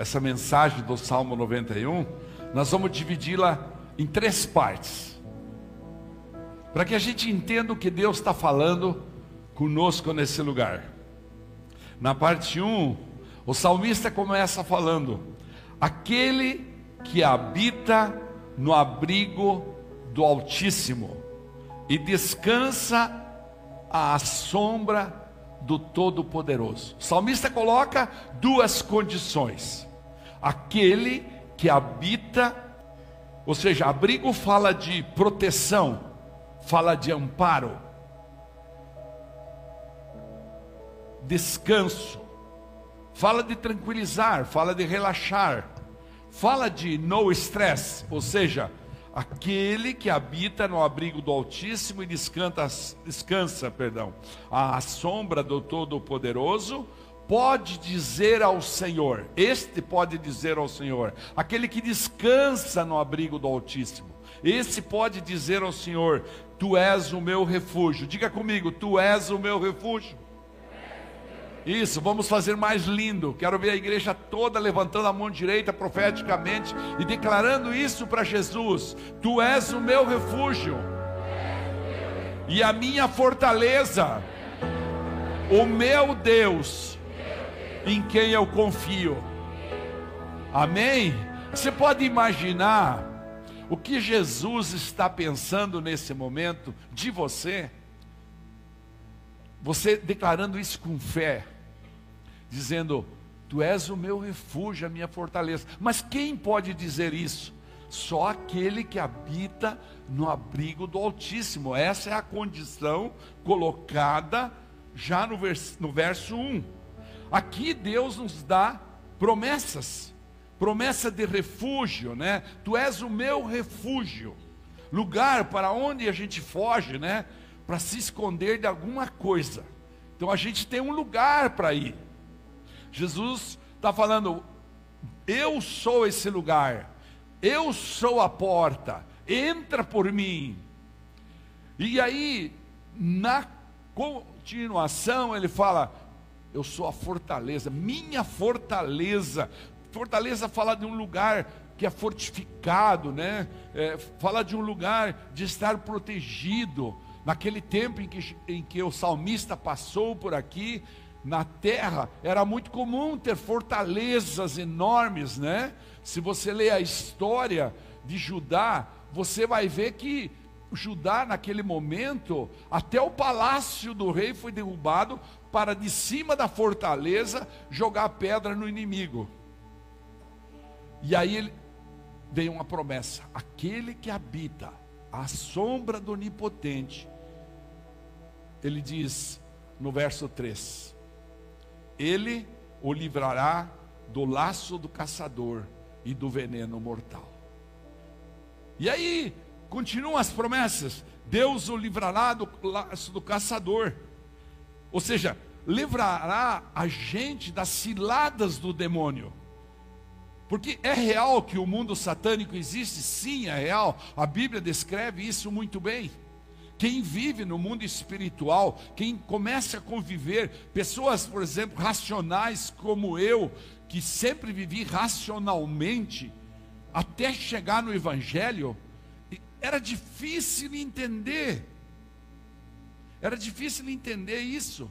essa mensagem do Salmo 91, nós vamos dividi-la em três partes. Para que a gente entenda o que Deus está falando conosco nesse lugar. Na parte 1, o salmista começa falando: Aquele que habita no abrigo do Altíssimo e descansa à sombra do Todo-Poderoso. O salmista coloca duas condições: aquele que habita, ou seja, abrigo fala de proteção, fala de amparo, descanso, fala de tranquilizar, fala de relaxar, fala de no stress, ou seja, aquele que habita no abrigo do Altíssimo e descansa, descansa perdão, à sombra do Todo-Poderoso, pode dizer ao Senhor, este pode dizer ao Senhor, aquele que descansa no abrigo do Altíssimo, esse pode dizer ao Senhor: Tu és o meu refúgio. Diga comigo: Tu és o meu refúgio. Isso, vamos fazer mais lindo. Quero ver a igreja toda levantando a mão direita profeticamente e declarando isso para Jesus: Tu és o meu refúgio e a minha fortaleza, o meu Deus, em quem eu confio. Amém? Você pode imaginar o que Jesus está pensando nesse momento de você? Você declarando isso com fé, dizendo: Tu és o meu refúgio, a minha fortaleza. Mas quem pode dizer isso? Só aquele que habita no abrigo do Altíssimo. Essa é a condição colocada já no verso, no verso 1. Aqui Deus nos dá promessas, promessa de refúgio, né? Tu és o meu refúgio, lugar para onde a gente foge, né? para se esconder de alguma coisa. Então a gente tem um lugar para ir. Jesus está falando: eu sou esse lugar, eu sou a porta, entra por mim. E aí, na continuação, ele fala: eu sou a fortaleza, minha fortaleza. Fortaleza fala de um lugar que é fortificado, né? É, fala de um lugar de estar protegido Naquele tempo em que, em que o salmista passou por aqui, na terra, era muito comum ter fortalezas enormes, né? Se você ler a história de Judá, você vai ver que Judá, naquele momento, até o palácio do rei foi derrubado para de cima da fortaleza jogar pedra no inimigo. E aí ele, veio uma promessa: aquele que habita a sombra do Onipotente ele diz no verso 3: Ele o livrará do laço do caçador e do veneno mortal. E aí, continuam as promessas: Deus o livrará do laço do caçador, ou seja, livrará a gente das ciladas do demônio. Porque é real que o mundo satânico existe? Sim, é real. A Bíblia descreve isso muito bem. Quem vive no mundo espiritual, quem começa a conviver, pessoas, por exemplo, racionais como eu, que sempre vivi racionalmente, até chegar no Evangelho, era difícil entender. Era difícil entender isso.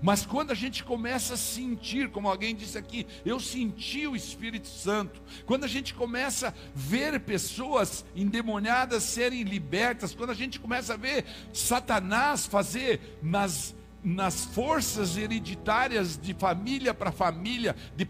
Mas quando a gente começa a sentir, como alguém disse aqui, eu senti o Espírito Santo. Quando a gente começa a ver pessoas endemoniadas serem libertas, quando a gente começa a ver Satanás fazer nas, nas forças hereditárias de família para família, de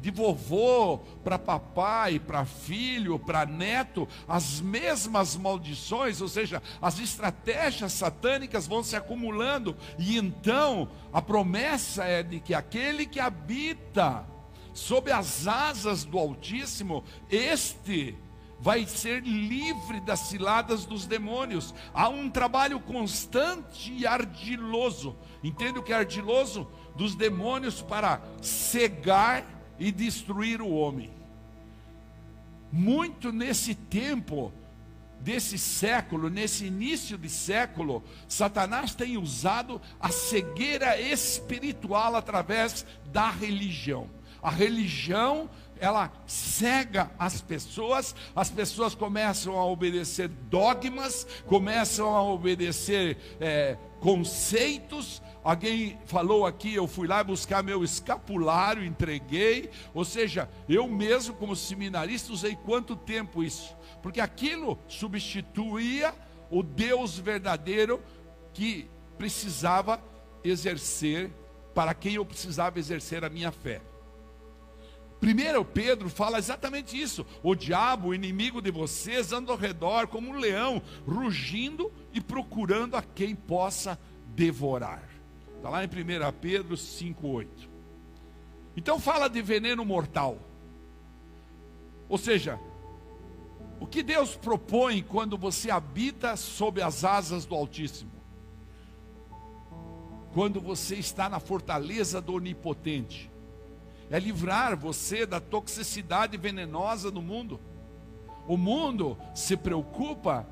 de vovô para papai, para filho, para neto, as mesmas maldições, ou seja, as estratégias satânicas vão se acumulando, e então a promessa é de que aquele que habita sob as asas do Altíssimo, este vai ser livre das ciladas dos demônios. Há um trabalho constante e ardiloso. Entende o que é ardiloso? Dos demônios para cegar e destruir o homem. Muito nesse tempo, desse século, nesse início de século, Satanás tem usado a cegueira espiritual através da religião. A religião, ela cega as pessoas, as pessoas começam a obedecer dogmas, começam a obedecer é, conceitos. Alguém falou aqui, eu fui lá buscar meu escapulário, entreguei. Ou seja, eu mesmo, como seminarista, usei quanto tempo isso? Porque aquilo substituía o Deus verdadeiro que precisava exercer, para quem eu precisava exercer a minha fé. Primeiro Pedro fala exatamente isso. O diabo, o inimigo de vocês, anda ao redor como um leão, rugindo e procurando a quem possa devorar. Está lá em 1 Pedro 5,8. Então fala de veneno mortal. Ou seja, o que Deus propõe quando você habita sob as asas do Altíssimo? Quando você está na fortaleza do Onipotente, é livrar você da toxicidade venenosa do mundo. O mundo se preocupa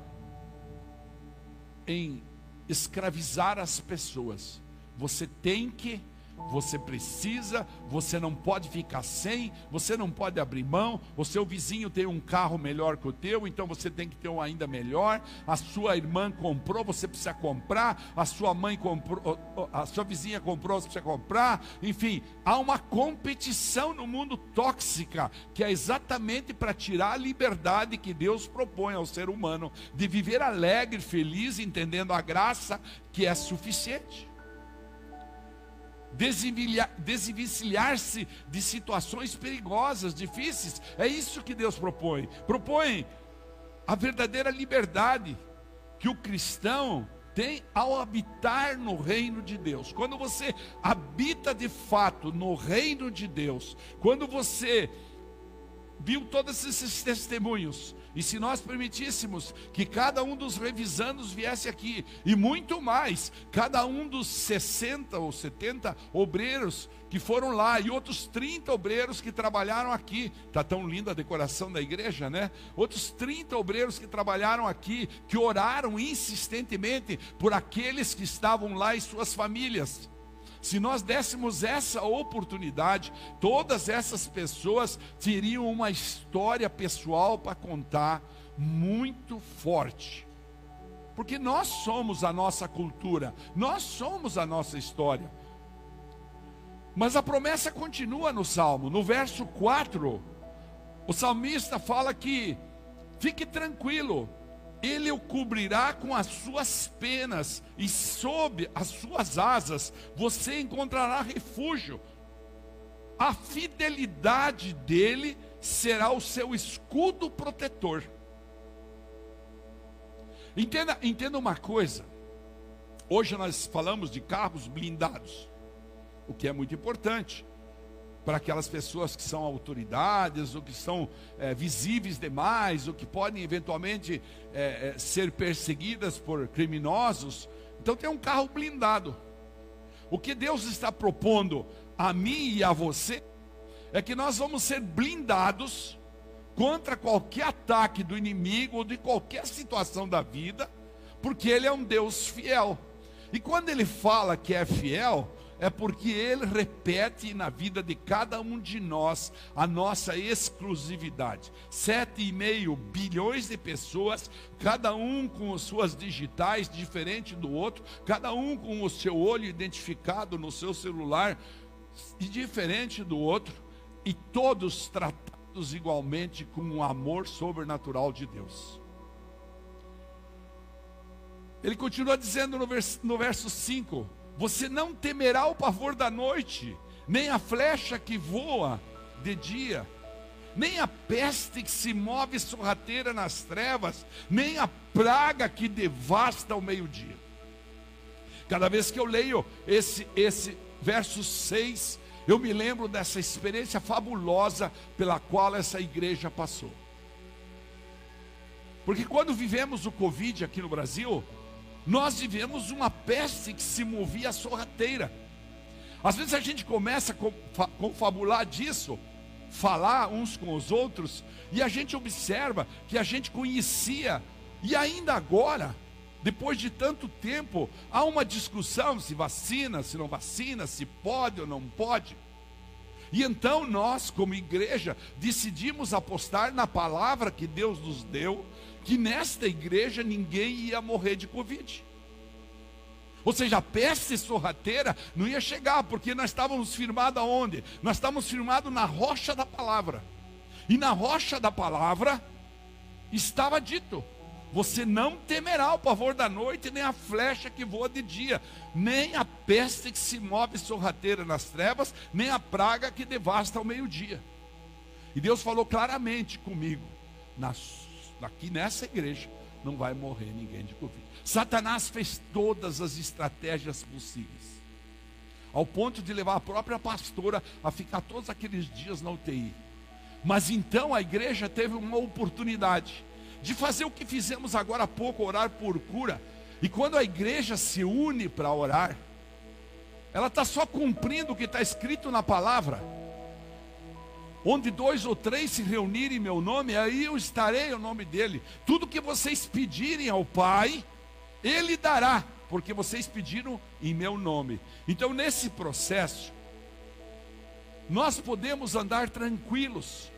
em escravizar as pessoas. Você tem que você precisa, você não pode ficar sem, você não pode abrir mão. O seu vizinho tem um carro melhor que o teu, então você tem que ter um ainda melhor. A sua irmã comprou, você precisa comprar. A sua mãe comprou, a sua vizinha comprou, você precisa comprar. Enfim, há uma competição no mundo tóxica que é exatamente para tirar a liberdade que Deus propõe ao ser humano de viver alegre, feliz, entendendo a graça que é suficiente desvencilhar-se de situações perigosas, difíceis. É isso que Deus propõe. Propõe a verdadeira liberdade que o cristão tem ao habitar no reino de Deus. Quando você habita de fato no reino de Deus, quando você viu todos esses testemunhos, e se nós permitíssemos que cada um dos revisandos viesse aqui, e muito mais, cada um dos 60 ou 70 obreiros que foram lá, e outros 30 obreiros que trabalharam aqui, está tão linda a decoração da igreja, né? Outros 30 obreiros que trabalharam aqui, que oraram insistentemente por aqueles que estavam lá e suas famílias. Se nós dessemos essa oportunidade, todas essas pessoas teriam uma história pessoal para contar muito forte. Porque nós somos a nossa cultura, nós somos a nossa história. Mas a promessa continua no Salmo, no verso 4, o salmista fala que fique tranquilo, ele o cobrirá com as suas penas, e sob as suas asas você encontrará refúgio. A fidelidade dele será o seu escudo protetor. Entenda, entenda uma coisa. Hoje nós falamos de carros blindados, o que é muito importante para aquelas pessoas que são autoridades, ou que são é, visíveis demais, ou que podem eventualmente é, é, ser perseguidas por criminosos. Então tem um carro blindado. O que Deus está propondo a mim e a você é que nós vamos ser blindados contra qualquer ataque do inimigo ou de qualquer situação da vida, porque Ele é um Deus fiel. E quando Ele fala que é fiel, é porque Ele repete na vida de cada um de nós a nossa exclusividade. Sete e meio bilhões de pessoas, cada um com as suas digitais diferente do outro, cada um com o seu olho identificado no seu celular e diferente do outro, e todos tratados igualmente com o amor sobrenatural de Deus. Ele continua dizendo no verso, no verso 5: você não temerá o pavor da noite, nem a flecha que voa de dia, nem a peste que se move sorrateira nas trevas, nem a praga que devasta ao meio-dia. Cada vez que eu leio esse, esse verso 6, eu me lembro dessa experiência fabulosa pela qual essa igreja passou. Porque quando vivemos o Covid aqui no Brasil, nós vivemos uma peste que se movia sorrateira. Às vezes a gente começa a confabular disso, falar uns com os outros, e a gente observa que a gente conhecia, e ainda agora, depois de tanto tempo, há uma discussão se vacina, se não vacina, se pode ou não pode. E então nós, como igreja, decidimos apostar na palavra que Deus nos deu, que nesta igreja ninguém ia morrer de Covid. Ou seja, a peste sorrateira não ia chegar, porque nós estávamos firmados aonde? Nós estávamos firmados na rocha da palavra. E na rocha da palavra estava dito: você não temerá o pavor da noite, nem a flecha que voa de dia, nem a peste que se move sorrateira nas trevas, nem a praga que devasta ao meio-dia. E Deus falou claramente comigo: nas, aqui nessa igreja não vai morrer ninguém de Covid. Satanás fez todas as estratégias possíveis, ao ponto de levar a própria pastora a ficar todos aqueles dias na UTI. Mas então a igreja teve uma oportunidade de fazer o que fizemos agora há pouco, orar por cura. E quando a igreja se une para orar, ela está só cumprindo o que está escrito na palavra. Onde dois ou três se reunirem em meu nome, aí eu estarei o nome dele. Tudo que vocês pedirem ao Pai, Ele dará, porque vocês pediram em meu nome. Então, nesse processo, nós podemos andar tranquilos.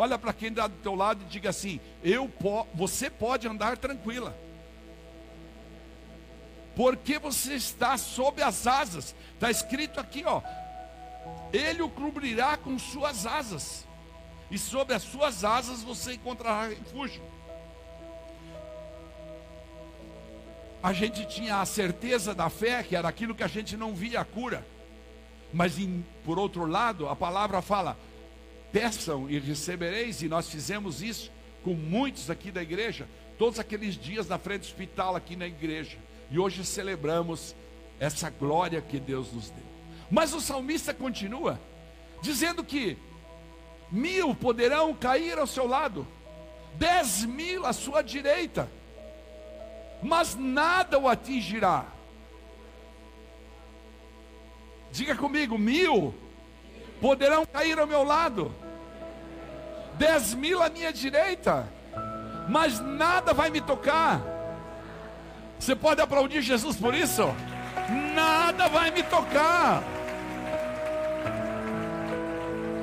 Olha para quem está do teu lado e diga assim: eu po você pode andar tranquila. Porque você está sob as asas. Está escrito aqui, ó. Ele o cobrirá com suas asas. E sob as suas asas você encontrará refúgio. A gente tinha a certeza da fé, que era aquilo que a gente não via a cura. Mas em, por outro lado, a palavra fala: peçam e recebereis, e nós fizemos isso com muitos aqui da igreja, todos aqueles dias na frente do hospital aqui na igreja, e hoje celebramos essa glória que Deus nos deu. Mas o salmista continua dizendo que mil poderão cair ao seu lado, dez mil à sua direita, mas nada o atingirá. Diga comigo, mil poderão cair ao meu lado, dez mil à minha direita, mas nada vai me tocar. Você pode aplaudir Jesus por isso? Nada vai me tocar.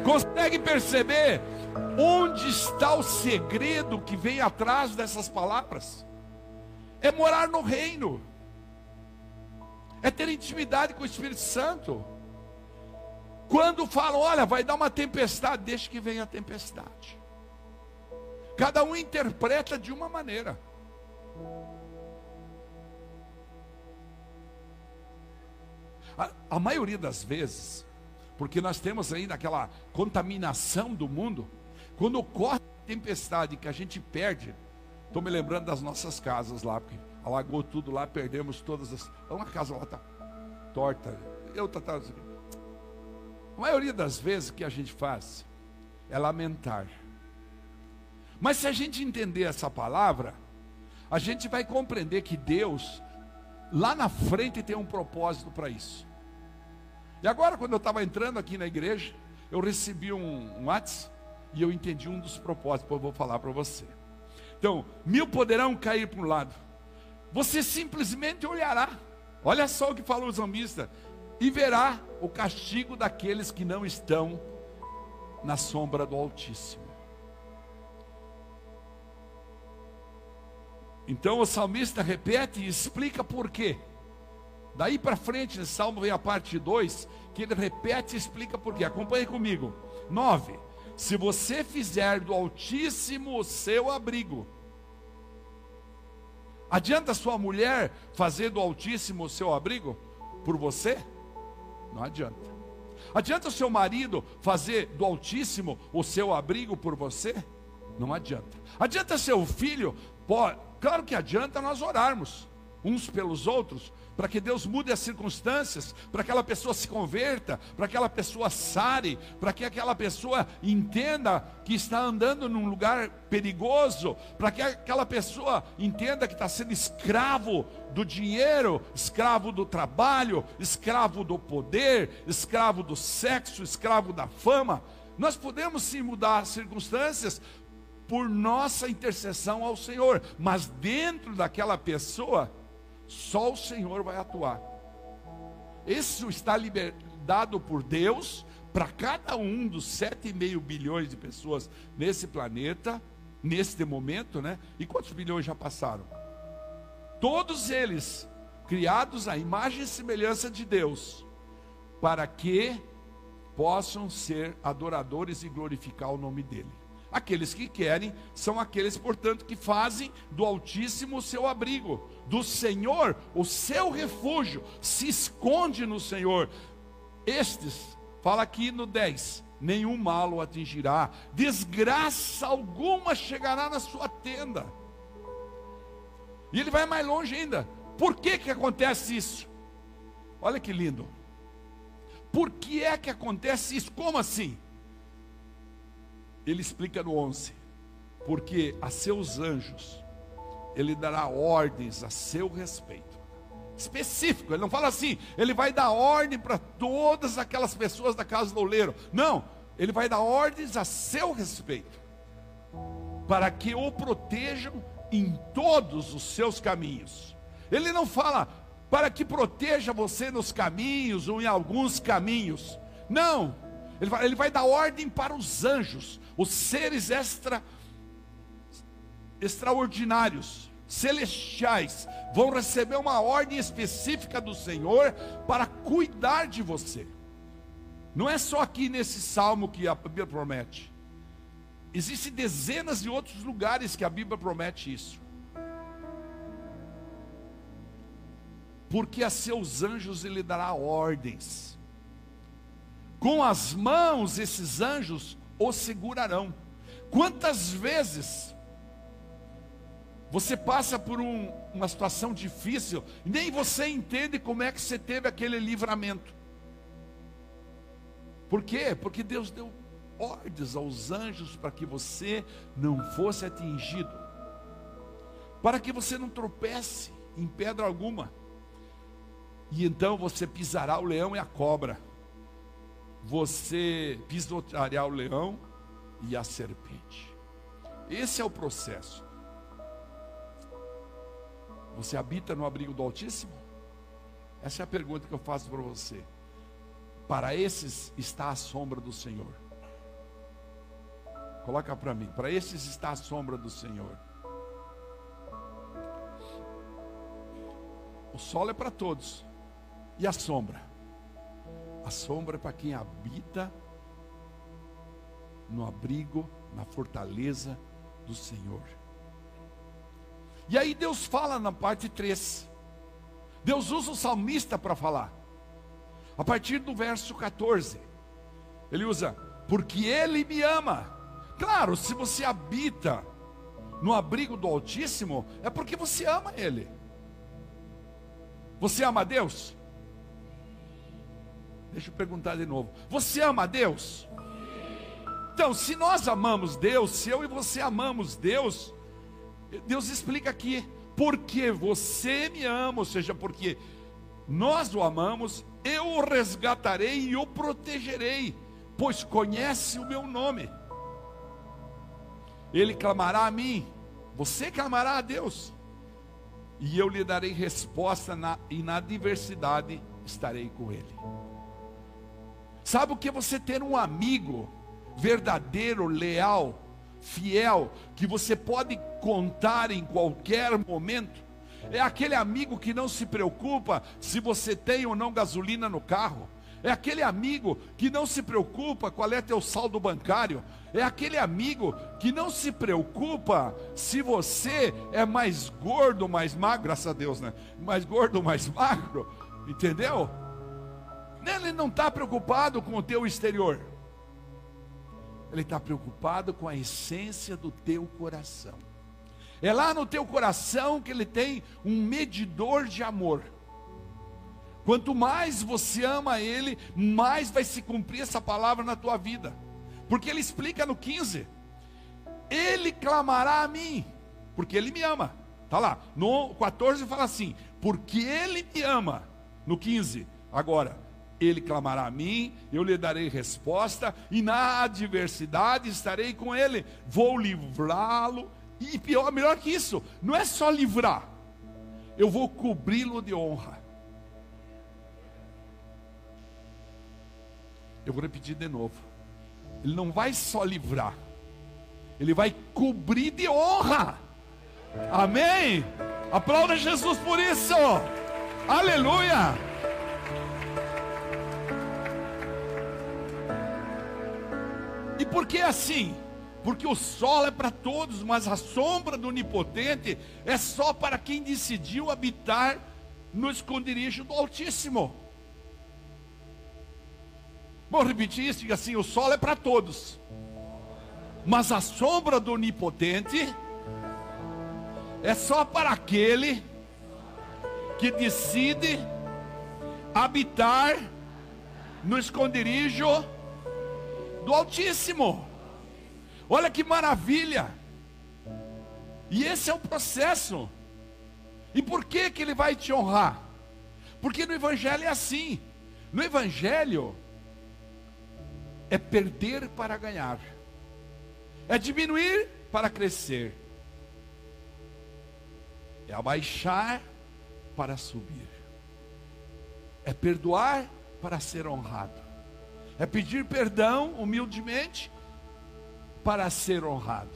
Consegue perceber onde está o segredo que vem atrás dessas palavras? É morar no reino, é ter intimidade com o Espírito Santo. Quando falam, olha, vai dar uma tempestade, deixa que venha a tempestade. Cada um interpreta de uma maneira. A, a, maioria das vezes, porque nós temos ainda aquela contaminação do mundo, quando ocorre a tempestade que a gente perde, estou me lembrando das nossas casas lá, porque alagou tudo lá, perdemos todas as. Uma casa lá está torta. Eu tá, tá, a maioria das vezes que a gente faz é lamentar. Mas se a gente entender essa palavra, a gente vai compreender que Deus, lá na frente, tem um propósito para isso. E agora, quando eu estava entrando aqui na igreja, eu recebi um, um WhatsApp e eu entendi um dos propósitos, eu vou falar para você. Então, mil poderão cair para um lado, você simplesmente olhará. Olha só o que falou o zambista: e verá o castigo daqueles que não estão na sombra do Altíssimo. Então o salmista repete e explica por quê. Daí para frente, nesse salmo vem a parte 2, que ele repete e explica por quê. Acompanhe comigo. 9. Se você fizer do Altíssimo o seu abrigo, adianta sua mulher fazer do Altíssimo o seu abrigo por você? Não adianta. Adianta o seu marido fazer do Altíssimo o seu abrigo por você? Não adianta. Adianta seu filho? Pode, claro que adianta nós orarmos uns pelos outros, para que Deus mude as circunstâncias, para que aquela pessoa se converta, para que aquela pessoa sare, para que aquela pessoa entenda que está andando num lugar perigoso, para que aquela pessoa entenda que está sendo escravo do dinheiro, escravo do trabalho, escravo do poder, escravo do sexo, escravo da fama. Nós podemos sim mudar as circunstâncias por nossa intercessão ao Senhor, mas dentro daquela pessoa só o Senhor vai atuar. Isso está dado por Deus para cada um dos 7,5 bilhões de pessoas nesse planeta, neste momento, né? E quantos bilhões já passaram? Todos eles criados à imagem e semelhança de Deus, para que possam ser adoradores e glorificar o nome dele. Aqueles que querem são aqueles, portanto, que fazem do Altíssimo o seu abrigo, do Senhor o seu refúgio, se esconde no Senhor. Estes, fala aqui no 10, nenhum mal o atingirá, desgraça alguma chegará na sua tenda. E ele vai mais longe ainda. Por que que acontece isso? Olha que lindo. Por que é que acontece isso? Como assim? Ele explica no 11. Porque a seus anjos ele dará ordens a seu respeito. Específico, ele não fala assim, ele vai dar ordem para todas aquelas pessoas da casa do oleiro. Não, ele vai dar ordens a seu respeito, para que o protejam em todos os seus caminhos. Ele não fala para que proteja você nos caminhos ou em alguns caminhos. Não, ele vai, ele vai dar ordem para os anjos, os seres extra, extraordinários, celestiais, vão receber uma ordem específica do Senhor para cuidar de você. Não é só aqui nesse salmo que a Bíblia promete. Existem dezenas de outros lugares que a Bíblia promete isso. Porque a seus anjos ele dará ordens. Com as mãos esses anjos o segurarão. Quantas vezes você passa por um, uma situação difícil, nem você entende como é que você teve aquele livramento. Por quê? Porque Deus deu ordens aos anjos para que você não fosse atingido, para que você não tropece em pedra alguma. E então você pisará o leão e a cobra, você pisoteará o leão e a serpente. Esse é o processo. Você habita no abrigo do Altíssimo? Essa é a pergunta que eu faço para você. Para esses está a sombra do Senhor. Coloca para mim. Para esses está a sombra do Senhor. O sol é para todos. E a sombra? A sombra é para quem habita no abrigo, na fortaleza do Senhor. E aí Deus fala na parte 3. Deus usa o salmista para falar. A partir do verso 14. Ele usa: "Porque ele me ama". Claro, se você habita no abrigo do Altíssimo, é porque você ama ele. Você ama Deus? Deixa eu perguntar de novo. Você ama Deus? Então, se nós amamos Deus, se eu e você amamos Deus, Deus explica aqui, porque você me ama, ou seja, porque nós o amamos, eu o resgatarei e o protegerei, pois conhece o meu nome. Ele clamará a mim, você clamará a Deus, e eu lhe darei resposta na, e na diversidade estarei com ele. Sabe o que é você ter um amigo verdadeiro, leal, fiel, que você pode contar em qualquer momento? É aquele amigo que não se preocupa se você tem ou não gasolina no carro. É aquele amigo que não se preocupa qual é teu saldo bancário. É aquele amigo que não se preocupa se você é mais gordo, mais magro, graças a Deus, né? Mais gordo, mais magro, entendeu? Ele não está preocupado com o teu exterior. Ele está preocupado com a essência do teu coração. É lá no teu coração que ele tem um medidor de amor. Quanto mais você ama ele, mais vai se cumprir essa palavra na tua vida. Porque ele explica no 15: Ele clamará a mim, porque ele me ama. Está lá. No 14 fala assim: Porque ele me ama. No 15, agora, ele clamará a mim, eu lhe darei resposta, e na adversidade estarei com ele, vou livrá-lo, e pior, melhor que isso, não é só livrar, eu vou cobri-lo de honra. Eu vou repetir de novo. Ele não vai só livrar, ele vai cobrir de honra. Amém? Aplauda Jesus por isso. Aleluia. Por que assim? Porque o sol é para todos, mas a sombra do onipotente é só para quem decidiu habitar no esconderijo do Altíssimo. Vou repetir isso, diga assim: o sol é para todos, mas a sombra do onipotente é só para aquele que decide habitar no esconderijo do Altíssimo. Olha que maravilha! E esse é o processo. E por que que ele vai te honrar? Porque no evangelho é assim. No evangelho é perder para ganhar. É diminuir para crescer. É abaixar para subir. É perdoar para ser honrado. É pedir perdão humildemente para ser honrado.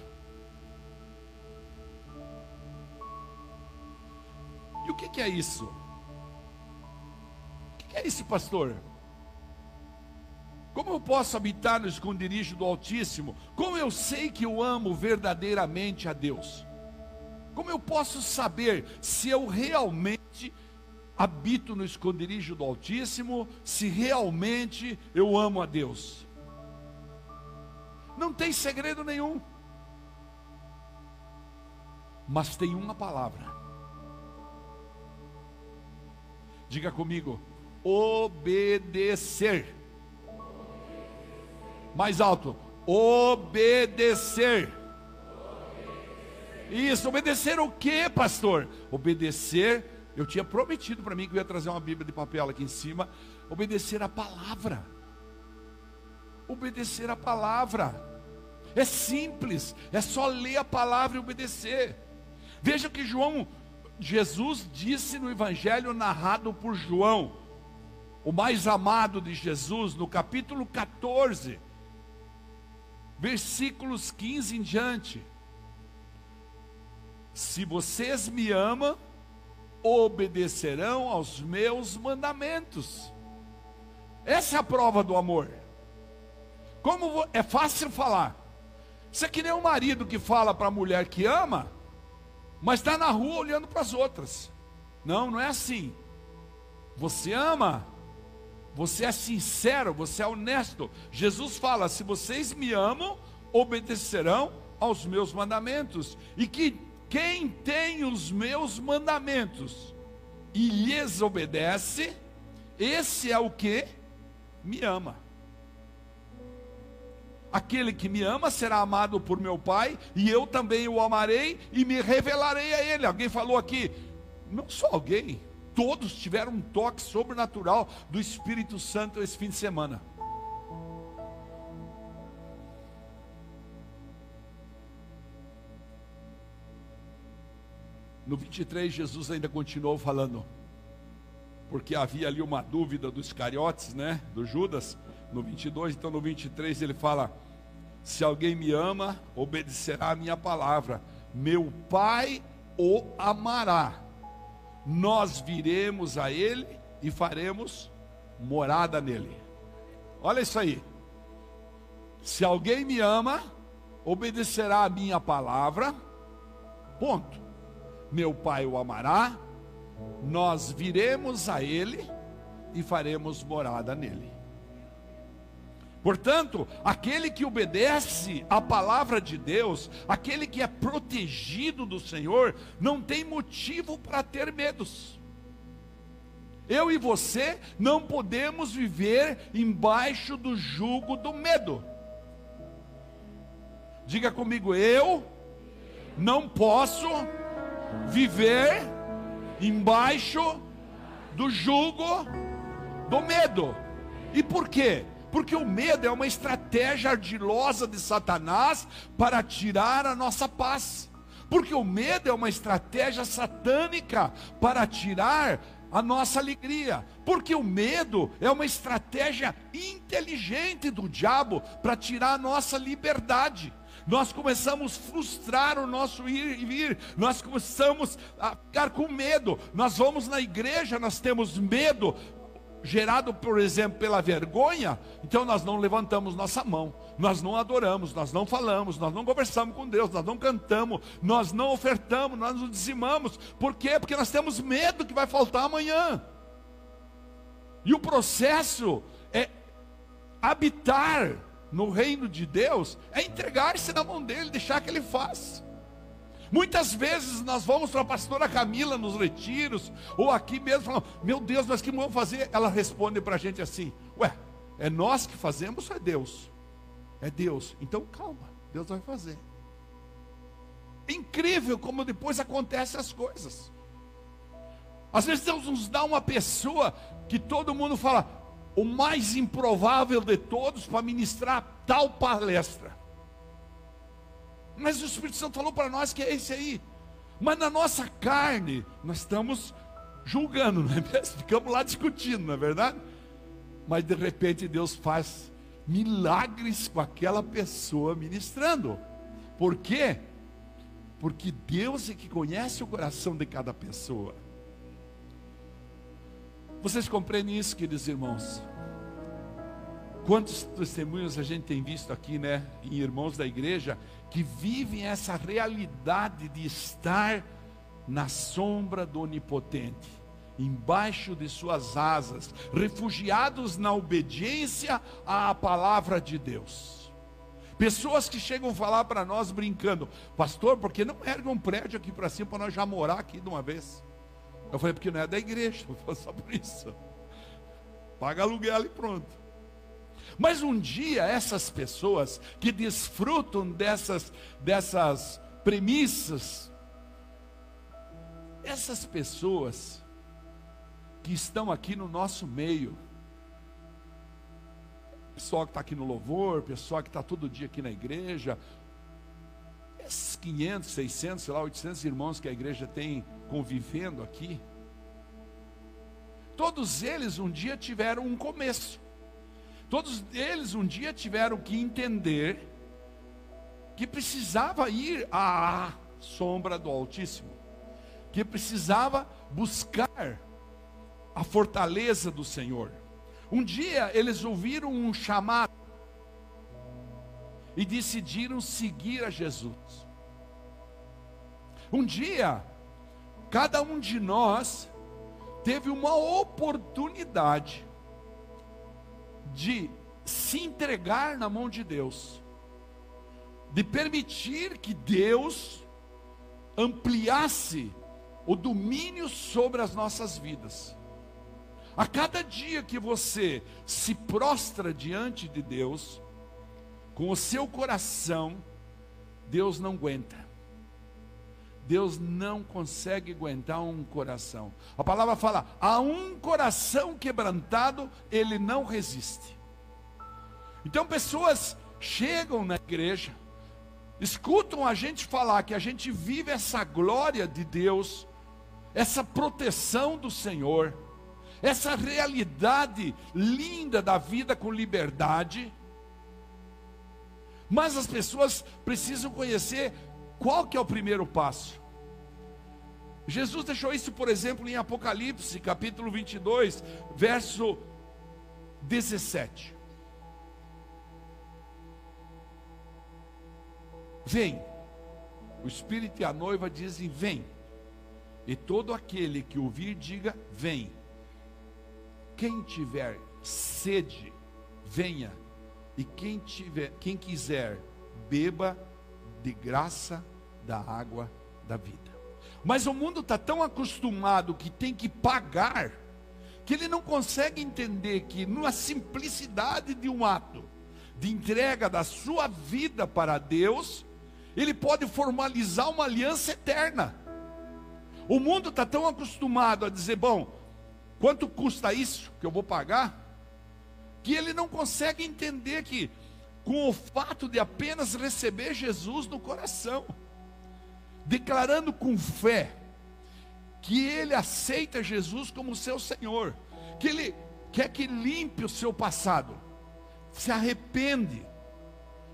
E o que, que é isso? O que, que é isso, pastor? Como eu posso habitar no esconderijo do Altíssimo? Como eu sei que eu amo verdadeiramente a Deus? Como eu posso saber se eu realmente habito no esconderijo do Altíssimo, se realmente eu amo a Deus? Não tem segredo nenhum. Mas tem uma palavra. Diga comigo: obedecer. Mais alto: obedecer. Isso, obedecer o que, pastor? Obedecer, eu tinha prometido para mim que eu ia trazer uma Bíblia de papel aqui em cima. Obedecer a palavra. Obedecer a palavra. É simples, é só ler a palavra e obedecer. Veja que João, Jesus disse no Evangelho narrado por João, o mais amado de Jesus, no capítulo 14, versículos 15 em diante. Se vocês me amam, obedecerão aos meus mandamentos. Essa é a prova do amor. Como é fácil falar. Isso é que nem um marido que fala para a mulher que ama, mas está na rua olhando para as outras. Não, não é assim. Você ama, você é sincero, você é honesto. Jesus fala: se vocês me amam, obedecerão aos meus mandamentos. E que quem tem os meus mandamentos e lhes obedece, esse é o que me ama. Aquele que me ama será amado por meu Pai, e eu também o amarei e me revelarei a ele. Alguém falou aqui, não só alguém, todos tiveram um toque sobrenatural do Espírito Santo esse fim de semana. No 23, Jesus ainda continuou falando, porque havia ali uma dúvida dos cariotes, né? Do Judas. No 22, então no 23 ele fala: Se alguém me ama, obedecerá a minha palavra. Meu Pai o amará. Nós viremos a ele e faremos morada nele. Olha isso aí. Se alguém me ama, obedecerá a minha palavra. Ponto meu Pai o amará, nós viremos a Ele e faremos morada nele. Portanto, aquele que obedece à palavra de Deus, aquele que é protegido do Senhor, não tem motivo para ter medos. Eu e você não podemos viver embaixo do jugo do medo. Diga comigo, eu não posso viver embaixo do jugo do medo. E por quê? Porque o medo é uma estratégia ardilosa de Satanás para tirar a nossa paz. Porque o medo é uma estratégia satânica para tirar a nossa alegria, porque o medo é uma estratégia inteligente do diabo para tirar a nossa liberdade. Nós começamos a frustrar o nosso ir e vir, nós começamos a ficar com medo. Nós vamos na igreja, nós temos medo, gerado, por exemplo, pela vergonha, então nós não levantamos nossa mão, nós não adoramos, nós não falamos, nós não conversamos com Deus, nós não cantamos, nós não ofertamos, nós não dizimamos. Por quê? Porque nós temos medo que vai faltar amanhã. E o processo é habitar no reino de Deus, é entregar-se na mão dele, deixar que ele faça. Muitas vezes nós vamos para a pastora Camila nos retiros, ou aqui mesmo, falando, meu Deus, mas que vamos fazer? Ela responde para a gente assim: Ué, é nós que fazemos ou é Deus? É Deus. Então calma, Deus vai fazer. Incrível como depois acontecem as coisas. Às vezes Deus nos dá uma pessoa que todo mundo fala, o mais improvável de todos para ministrar tal palestra. Mas o Espírito Santo falou para nós que é esse aí. Mas na nossa carne, nós estamos julgando, não é mesmo? Ficamos lá discutindo, não é verdade? Mas de repente Deus faz milagres com aquela pessoa ministrando. Por quê? Porque Deus é que conhece o coração de cada pessoa. Vocês compreendem isso, queridos irmãos? Quantos testemunhos a gente tem visto aqui, né, em irmãos da igreja, que vivem essa realidade de estar na sombra do Onipotente, embaixo de suas asas, refugiados na obediência à palavra de Deus. Pessoas que chegam a falar para nós brincando, pastor, por que não ergue um prédio aqui para cima para nós já morar aqui de uma vez? Eu falei, porque não é da igreja, eu só por isso. Paga aluguel e pronto. Mas um dia essas pessoas que desfrutam dessas, dessas premissas, essas pessoas que estão aqui no nosso meio, pessoal que está aqui no louvor, pessoal que está todo dia aqui na igreja, esses 500, 600, sei lá, 800 irmãos que a igreja tem convivendo aqui, todos eles um dia tiveram um começo. Todos eles um dia tiveram que entender que precisava ir à sombra do Altíssimo, que precisava buscar a fortaleza do Senhor. Um dia eles ouviram um chamado e decidiram seguir a Jesus. Um dia, cada um de nós teve uma oportunidade de se entregar na mão de Deus, de permitir que Deus ampliasse o domínio sobre as nossas vidas. A cada dia que você se prostra diante de Deus, com o seu coração, Deus não aguenta. Deus não consegue aguentar um coração. A palavra fala: a um coração quebrantado, ele não resiste. Então, pessoas chegam na igreja, escutam a gente falar que a gente vive essa glória de Deus, essa proteção do Senhor, essa realidade linda da vida com liberdade. Mas as pessoas precisam conhecer qual que é o primeiro passo. Jesus deixou isso, por exemplo, em Apocalipse, capítulo 22, verso 17. Vem. O Espírito e a noiva dizem: Vem. E todo aquele que ouvir, diga: Vem. Quem tiver sede, venha. E quem tiver, quem quiser, beba de graça da água da vida. Mas o mundo está tão acostumado que tem que pagar, que ele não consegue entender que, na simplicidade de um ato de entrega da sua vida para Deus, ele pode formalizar uma aliança eterna. O mundo está tão acostumado a dizer: bom, quanto custa isso que eu vou pagar? Que ele não consegue entender que, com o fato de apenas receber Jesus no coração, declarando com fé que ele aceita Jesus como seu Senhor, que ele quer que limpe o seu passado, se arrepende.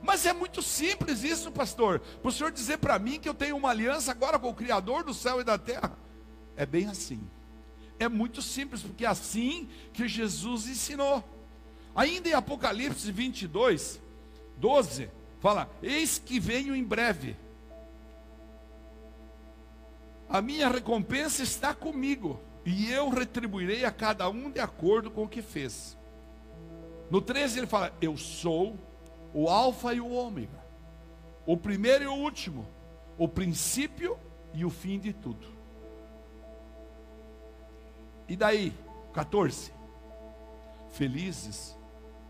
Mas é muito simples isso, pastor. Para o senhor dizer para mim que eu tenho uma aliança agora com o Criador do céu e da terra. É bem assim. É muito simples, porque é assim que Jesus ensinou. Ainda em Apocalipse 22, 12, fala: Eis que venho em breve. A minha recompensa está comigo, e eu retribuirei a cada um de acordo com o que fez. No 13 ele fala: Eu sou o Alfa e o Ômega, o primeiro e o último, o princípio e o fim de tudo. E daí, 14: Felizes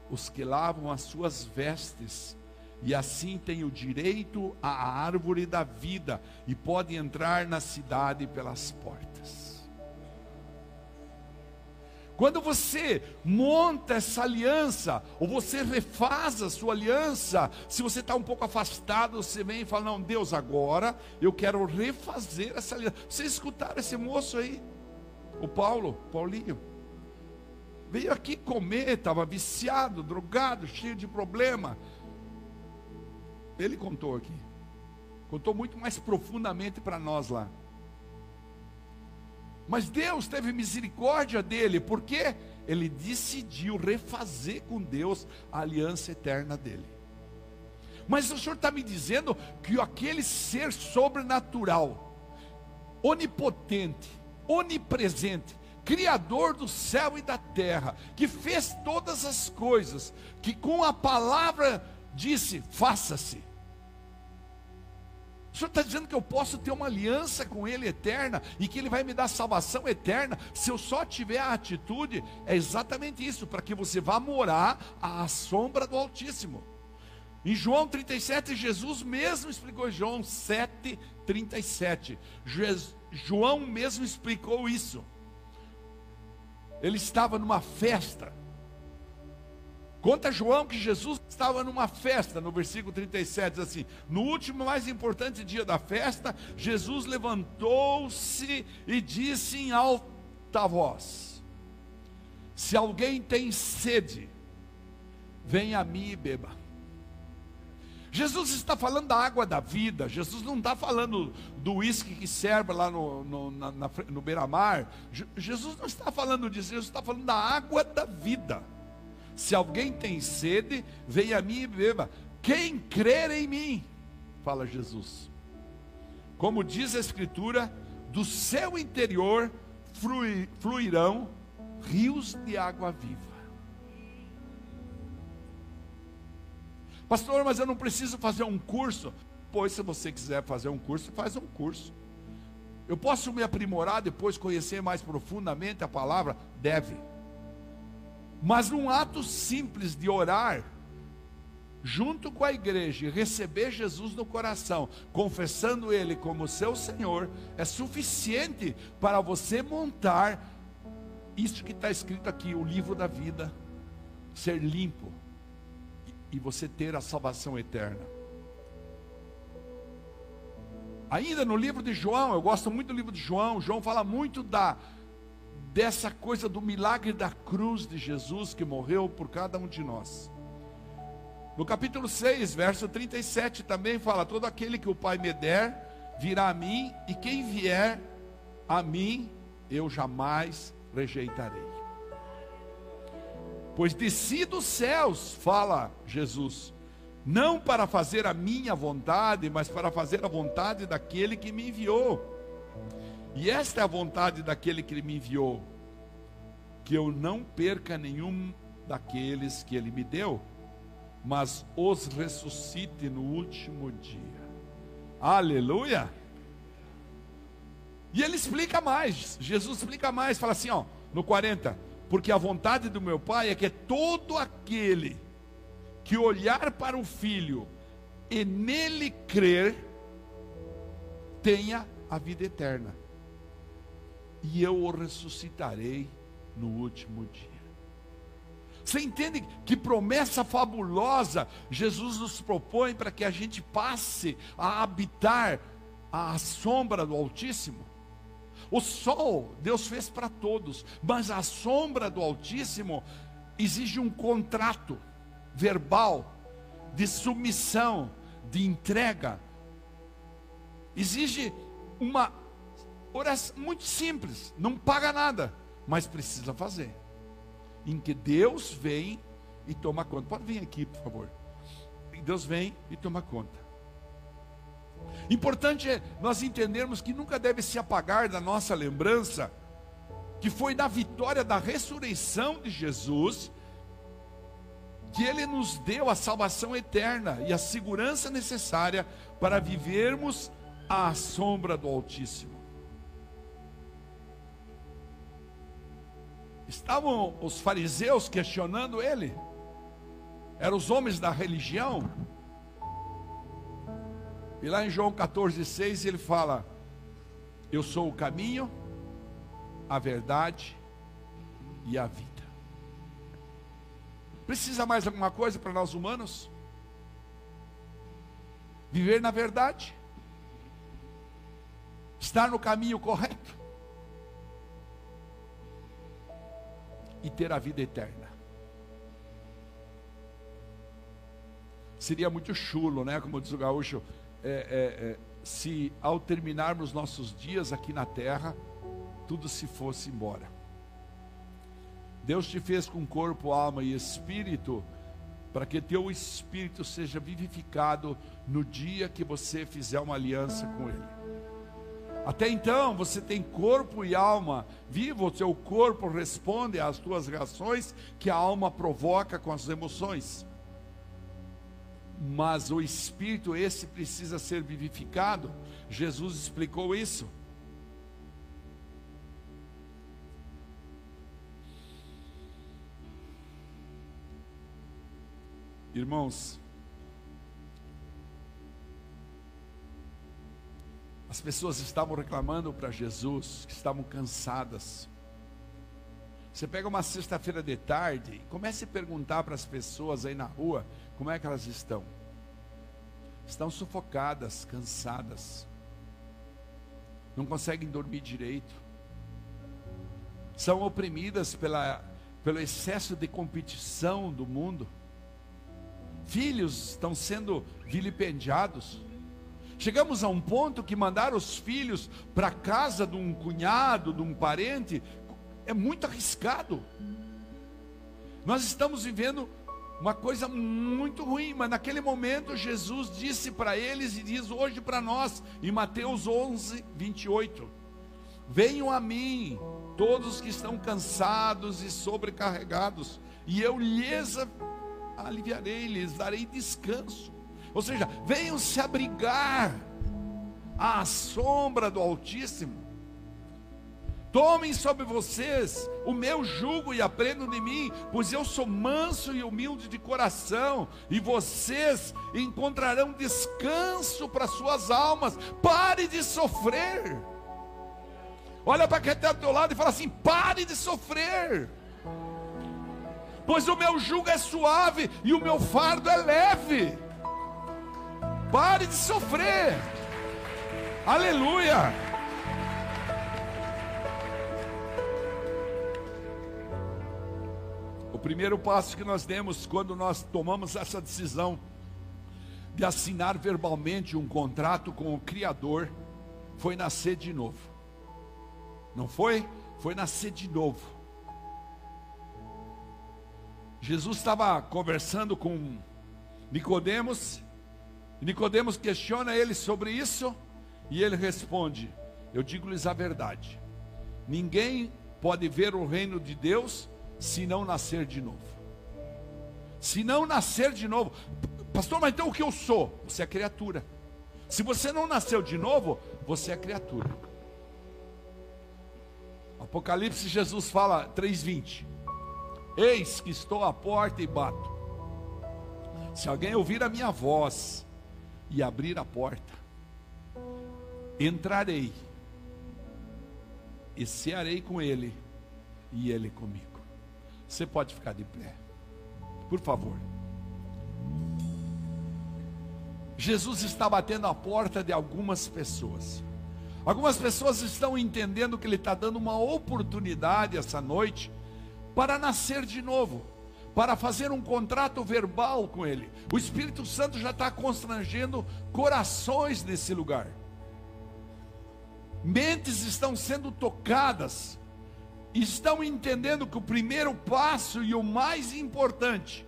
os que lavam as suas vestes, e assim têm o direito à árvore da vida e podem entrar na cidade pelas portas. Quando você monta essa aliança, ou você refaz a sua aliança, se você está um pouco afastado, você vem e fala: Não, Deus, agora eu quero refazer essa aliança. Vocês escutaram esse moço aí? O Paulo, Paulinho. Veio aqui comer, estava viciado, drogado, cheio de problema. Ele contou aqui. Contou muito mais profundamente para nós lá. Mas Deus teve misericórdia dele, porque ele decidiu refazer com Deus a aliança eterna dele. Mas o Senhor está me dizendo que aquele ser sobrenatural, onipotente, onipresente, Criador do céu e da terra, que fez todas as coisas, que com a palavra disse: faça-se. O Senhor está dizendo que eu posso ter uma aliança com Ele eterna e que Ele vai me dar salvação eterna se eu só tiver a atitude. É exatamente isso, para que você vá morar à sombra do Altíssimo. Em João 37, Jesus mesmo explicou, João 7, 37. João mesmo explicou isso. Ele estava numa festa. Conta João que Jesus estava numa festa, no versículo 37, diz assim: No último mais importante dia da festa, Jesus levantou-se e disse em alta voz: Se alguém tem sede, venha a mim e beba. Jesus está falando da água da vida, Jesus não está falando do uísque que serve lá no, no, na, no beira-mar. Jesus não está falando disso, Jesus está falando da água da vida. Se alguém tem sede, venha a mim e beba. Quem crer em mim, fala Jesus. Como diz a Escritura, do seu interior fluirão rios de água viva. Pastor, mas eu não preciso fazer um curso. Pois, se você quiser fazer um curso, faz um curso. Eu posso me aprimorar depois, conhecer mais profundamente a palavra? Deve. Mas num ato simples de orar, junto com a igreja, e receber Jesus no coração, confessando Ele como seu Senhor, é suficiente para você montar isso que está escrito aqui, o livro da vida, ser limpo e você ter a salvação eterna. Ainda no livro de João, eu gosto muito do livro de João, João fala muito da dessa coisa do milagre da cruz de Jesus que morreu por cada um de nós. No capítulo 6, verso 37 também fala: todo aquele que o Pai me der virá a mim, e quem vier a mim, eu jamais rejeitarei. Pois desci dos céus, fala Jesus, não para fazer a minha vontade, mas para fazer a vontade daquele que me enviou. E esta é a vontade daquele que me enviou, que eu não perca nenhum daqueles que ele me deu, mas os ressuscite no último dia. Aleluia! E ele explica mais, Jesus explica mais, fala assim, ó, no 40, porque a vontade do meu Pai é que todo aquele que olhar para o Filho e nele crer, tenha a vida eterna. E eu o ressuscitarei no último dia. Você entende que promessa fabulosa Jesus nos propõe para que a gente passe a habitar a sombra do Altíssimo? O sol, Deus fez para todos, mas a sombra do Altíssimo exige um contrato verbal de submissão, de entrega. Exige uma oração muito simples, não paga nada, mas precisa fazer. Em que Deus vem e toma conta. Pode vir aqui, por favor. Deus vem e toma conta. Importante é nós entendermos que nunca deve se apagar da nossa lembrança que foi na vitória da ressurreição de Jesus que ele nos deu a salvação eterna e a segurança necessária para vivermos à sombra do Altíssimo. Estavam os fariseus questionando ele, eram os homens da religião, e lá em João 14,6 ele fala: Eu sou o caminho, a verdade e a vida. Precisa mais alguma coisa para nós humanos? Viver na verdade, estar no caminho correto e ter a vida eterna. Seria muito chulo, né? Como diz o gaúcho, é, é, é, se ao terminarmos nossos dias aqui na terra, tudo se fosse embora. Deus te fez com corpo, alma e espírito, para que teu espírito seja vivificado no dia que você fizer uma aliança com Ele. Até então você tem corpo e alma vivo, o teu corpo responde às tuas reações que a alma provoca com as emoções mas o espírito esse precisa ser vivificado. Jesus explicou isso. Irmãos, as pessoas estavam reclamando para Jesus que estavam cansadas. Você pega uma sexta-feira de tarde comece a perguntar para as pessoas aí na rua como é que elas estão? Estão sufocadas, cansadas, não conseguem dormir direito, são oprimidas pela, pelo excesso de competição do mundo, filhos estão sendo vilipendiados. Chegamos a um ponto que mandar os filhos para casa de um cunhado, de um parente, é muito arriscado. Nós estamos vivendo uma coisa muito ruim, mas naquele momento Jesus disse para eles e diz hoje para nós, em Mateus 11, 28: Venham a mim, todos que estão cansados e sobrecarregados, e eu lhes aliviarei, lhes darei descanso. Ou seja, venham se abrigar à sombra do Altíssimo. Tomem sobre vocês o meu jugo e aprendam de mim, pois eu sou manso e humilde de coração, e vocês encontrarão descanso para suas almas. Pare de sofrer. Olha para quem está do teu lado e fala assim: pare de sofrer. Pois o meu jugo é suave e o meu fardo é leve. Pare de sofrer. Aleluia. Primeiro passo que nós demos quando nós tomamos essa decisão de assinar verbalmente um contrato com o Criador foi nascer de novo. Não foi? Foi nascer de novo. Jesus estava conversando com Nicodemos, e Nicodemos questiona ele sobre isso, e ele responde: Eu digo-lhes a verdade. Ninguém pode ver o reino de Deus se não nascer de novo. Se não nascer de novo, pastor, mas então o que eu sou? Você é criatura. Se você não nasceu de novo, você é criatura. Apocalipse, Jesus fala 3:20. Eis que estou à porta e bato. Se alguém ouvir a minha voz e abrir a porta, entrarei e cearei com ele e ele comigo. Você pode ficar de pé, por favor. Jesus está batendo a porta de algumas pessoas. Algumas pessoas estão entendendo que Ele está dando uma oportunidade essa noite para nascer de novo, para fazer um contrato verbal com Ele. O Espírito Santo já está constrangendo corações nesse lugar. Mentes estão sendo tocadas, estão entendendo que o primeiro passo e o mais importante,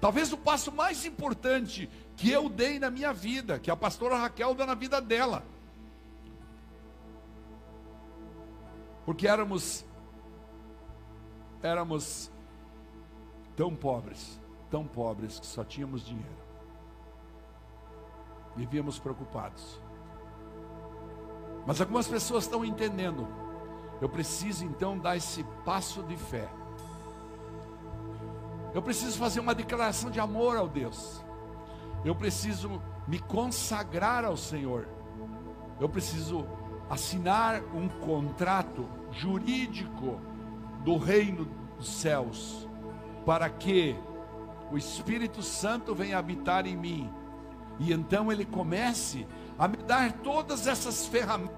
talvez o passo mais importante que eu dei na minha vida, que a pastora Raquel deu na vida dela. Porque éramos éramos tão pobres, tão pobres que só tínhamos dinheiro. Vivíamos preocupados. Mas algumas pessoas estão entendendo. Eu preciso então dar esse passo de fé. Eu preciso fazer uma declaração de amor ao Deus. Eu preciso me consagrar ao Senhor. Eu preciso assinar um contrato jurídico do reino dos céus, para que o Espírito Santo venha habitar em mim, e então ele comece a me dar todas essas ferramentas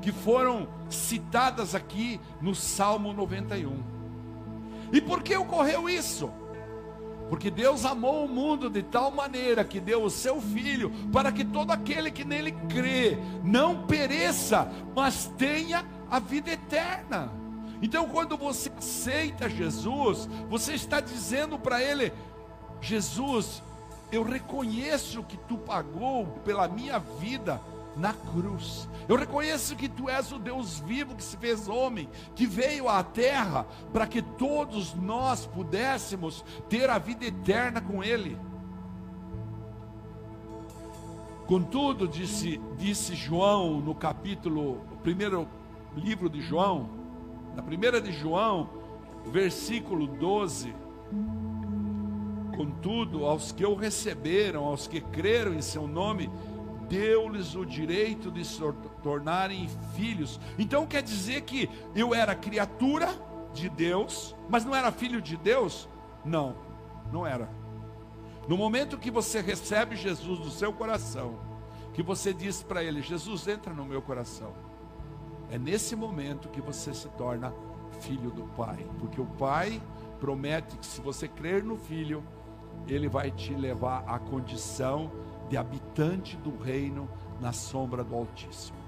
que foram citadas aqui no Salmo 91. E por que ocorreu isso? Porque Deus amou o mundo de tal maneira que deu o seu filho para que todo aquele que nele crê não pereça, mas tenha a vida eterna. Então, quando você aceita Jesus, você está dizendo para ele: Jesus, eu reconheço que tu pagou pela minha vida na cruz. Eu reconheço que tu és o Deus vivo que se fez homem, que veio à terra para que todos nós pudéssemos ter a vida eterna com Ele. Contudo, disse, disse João no capítulo, primeiro livro de João, na primeira de João, versículo 12. Contudo, aos que o receberam, aos que creram em seu nome, deu-lhes o direito de se tornarem filhos. Então quer dizer que eu era criatura de Deus, mas não era filho de Deus? Não, não era. No momento que você recebe Jesus no seu coração, que você diz para ele: Jesus, entra no meu coração. É nesse momento que você se torna filho do Pai, porque o Pai promete que se você crer no Filho, ele vai te levar à condição de habitante do reino na sombra do Altíssimo.